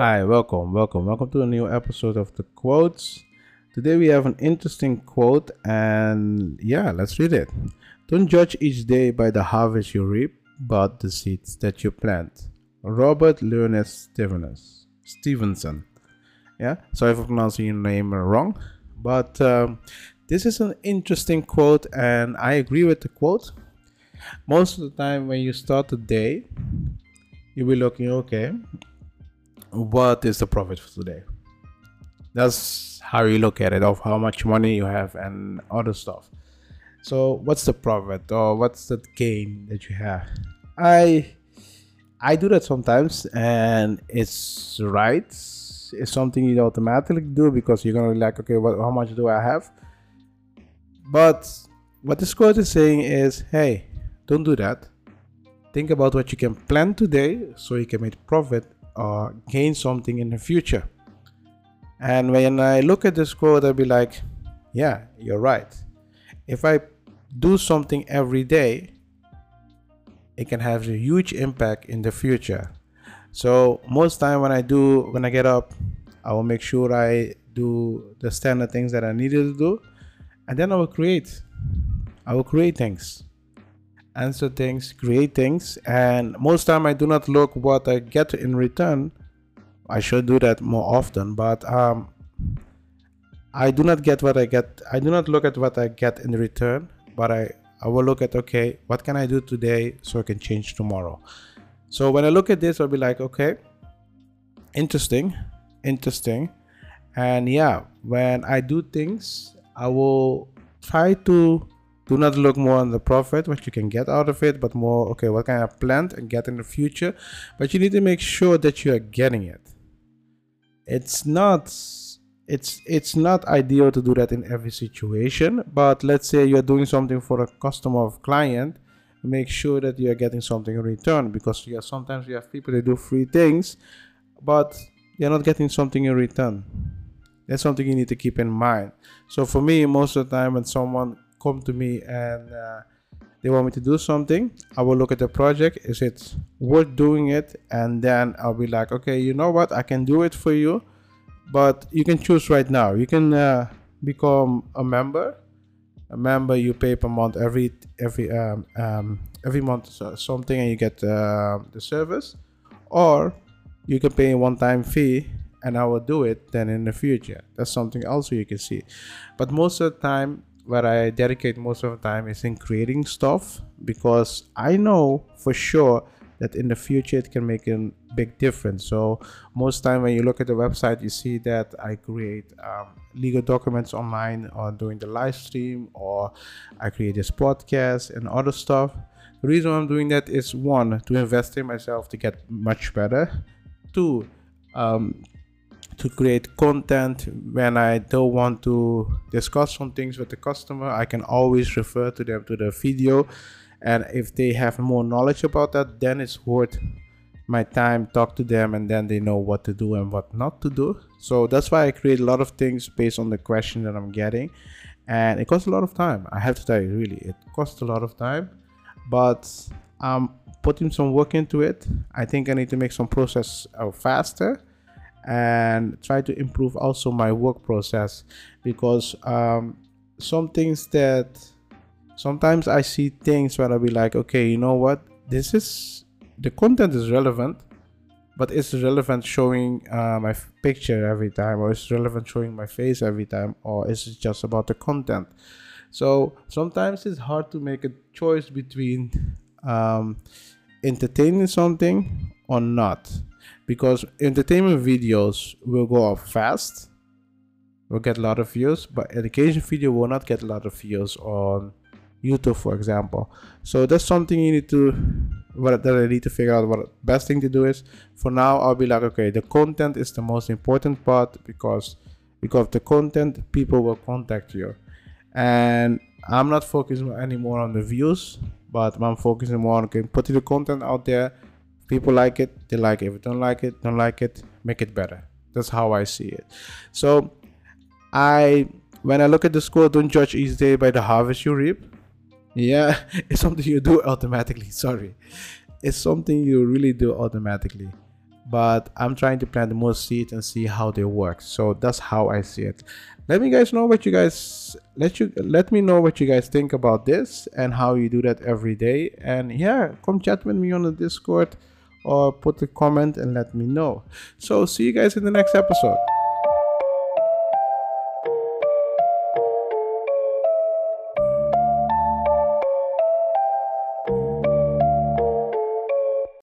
Hi, welcome, welcome, welcome to a new episode of the quotes. Today we have an interesting quote, and yeah, let's read it. Don't judge each day by the harvest you reap, but the seeds that you plant. Robert Louis Stevenson. Yeah, sorry for pronouncing your name wrong, but um, this is an interesting quote, and I agree with the quote. Most of the time, when you start the day, you'll be looking okay what is the profit for today? That's how you look at it of how much money you have and other stuff. So what's the profit or what's the gain that you have? I i do that sometimes and it's right. It's something you automatically do because you're gonna be like okay what, how much do i have? But what this quote is saying is hey don't do that. Think about what you can plan today so you can make profit or gain something in the future. And when I look at this quote, I'll be like, yeah, you're right. If I do something every day, it can have a huge impact in the future. So most time when I do when I get up, I will make sure I do the standard things that I needed to do, and then I will create. I will create things answer things, create things, and most time I do not look what I get in return. I should do that more often, but um, I do not get what I get. I do not look at what I get in return, but I I will look at okay, what can I do today so I can change tomorrow. So when I look at this, I'll be like, okay, interesting, interesting, and yeah, when I do things, I will try to do not look more on the profit what you can get out of it but more okay what can i plant and get in the future? But you need to make sure that you are getting it. It's not it's it's not ideal to do that in every situation but let's say you're doing something for a customer or client make sure that you are getting something in return because yeah sometimes you have people that do free things but you're not getting something in return. That's something you need to keep in mind. So for me most of the time when someone come to me and uh, they want me to do something, I will look at the project. Is it worth doing it? And then I'll be like, okay, you know what? I can do it for you, but you can choose right now. You can uh, become a member. A member, you pay per month every every um, um, every month something, and you get uh, the service, or you can pay a one-time fee and I will do it then in the future. That's something also you can see. But most of the time, where I dedicate most of the time is in creating stuff because I know for sure that in the future it can make a big difference. So most time when you look at the website, you see that I create um, legal documents online or doing the live stream or I create this podcast and other stuff. The reason I'm doing that is one to invest in myself to get much better. Two, um, to create content when I don't want to discuss some things with the customer. I can always refer to them to the video, and if they have more knowledge about that, then it's worth my time talk to them and then they know what to do and what not to do. So that's why i create a lot of things based on the question that i'm getting. And it costs a lot of time i have to tell you really it costs a lot of time. But i'm putting some work into it. I think i need to make some process uh, faster and try to improve also my work process because um, some things that sometimes I see things where I'll be like, okay, you know what, this is the content is relevant, but it's relevant showing uh, my picture every time, or it's relevant showing my face every time, or is it just about the content? So sometimes it's hard to make a choice between um, entertaining something or not? Because entertainment videos will go up fast will get a lot of views but education video will not get a lot of views on youtube for example. So that's something you need to what that i need to figure out what best thing to do is. For now i'll be like okay the content is the most important part because because of the content people will contact you. And i'm not focusing anymore on the views but i'm focusing more on okay, putting the content out there people like it they like it. If you don't like it don't like it make it better. That's how i see it. So i when i look at the school, don't judge each day by the harvest you reap. Yeah it's something you do automatically sorry. It's something you really do automatically. But i'm trying to plant more seeds and see how they work. So that's how i see it. Let me guys know what you guys let you let me know what you guys think about this and how you do that every day. And yeah come chat with me on the discord or put a comment and let me know. So see you guys in the next episode.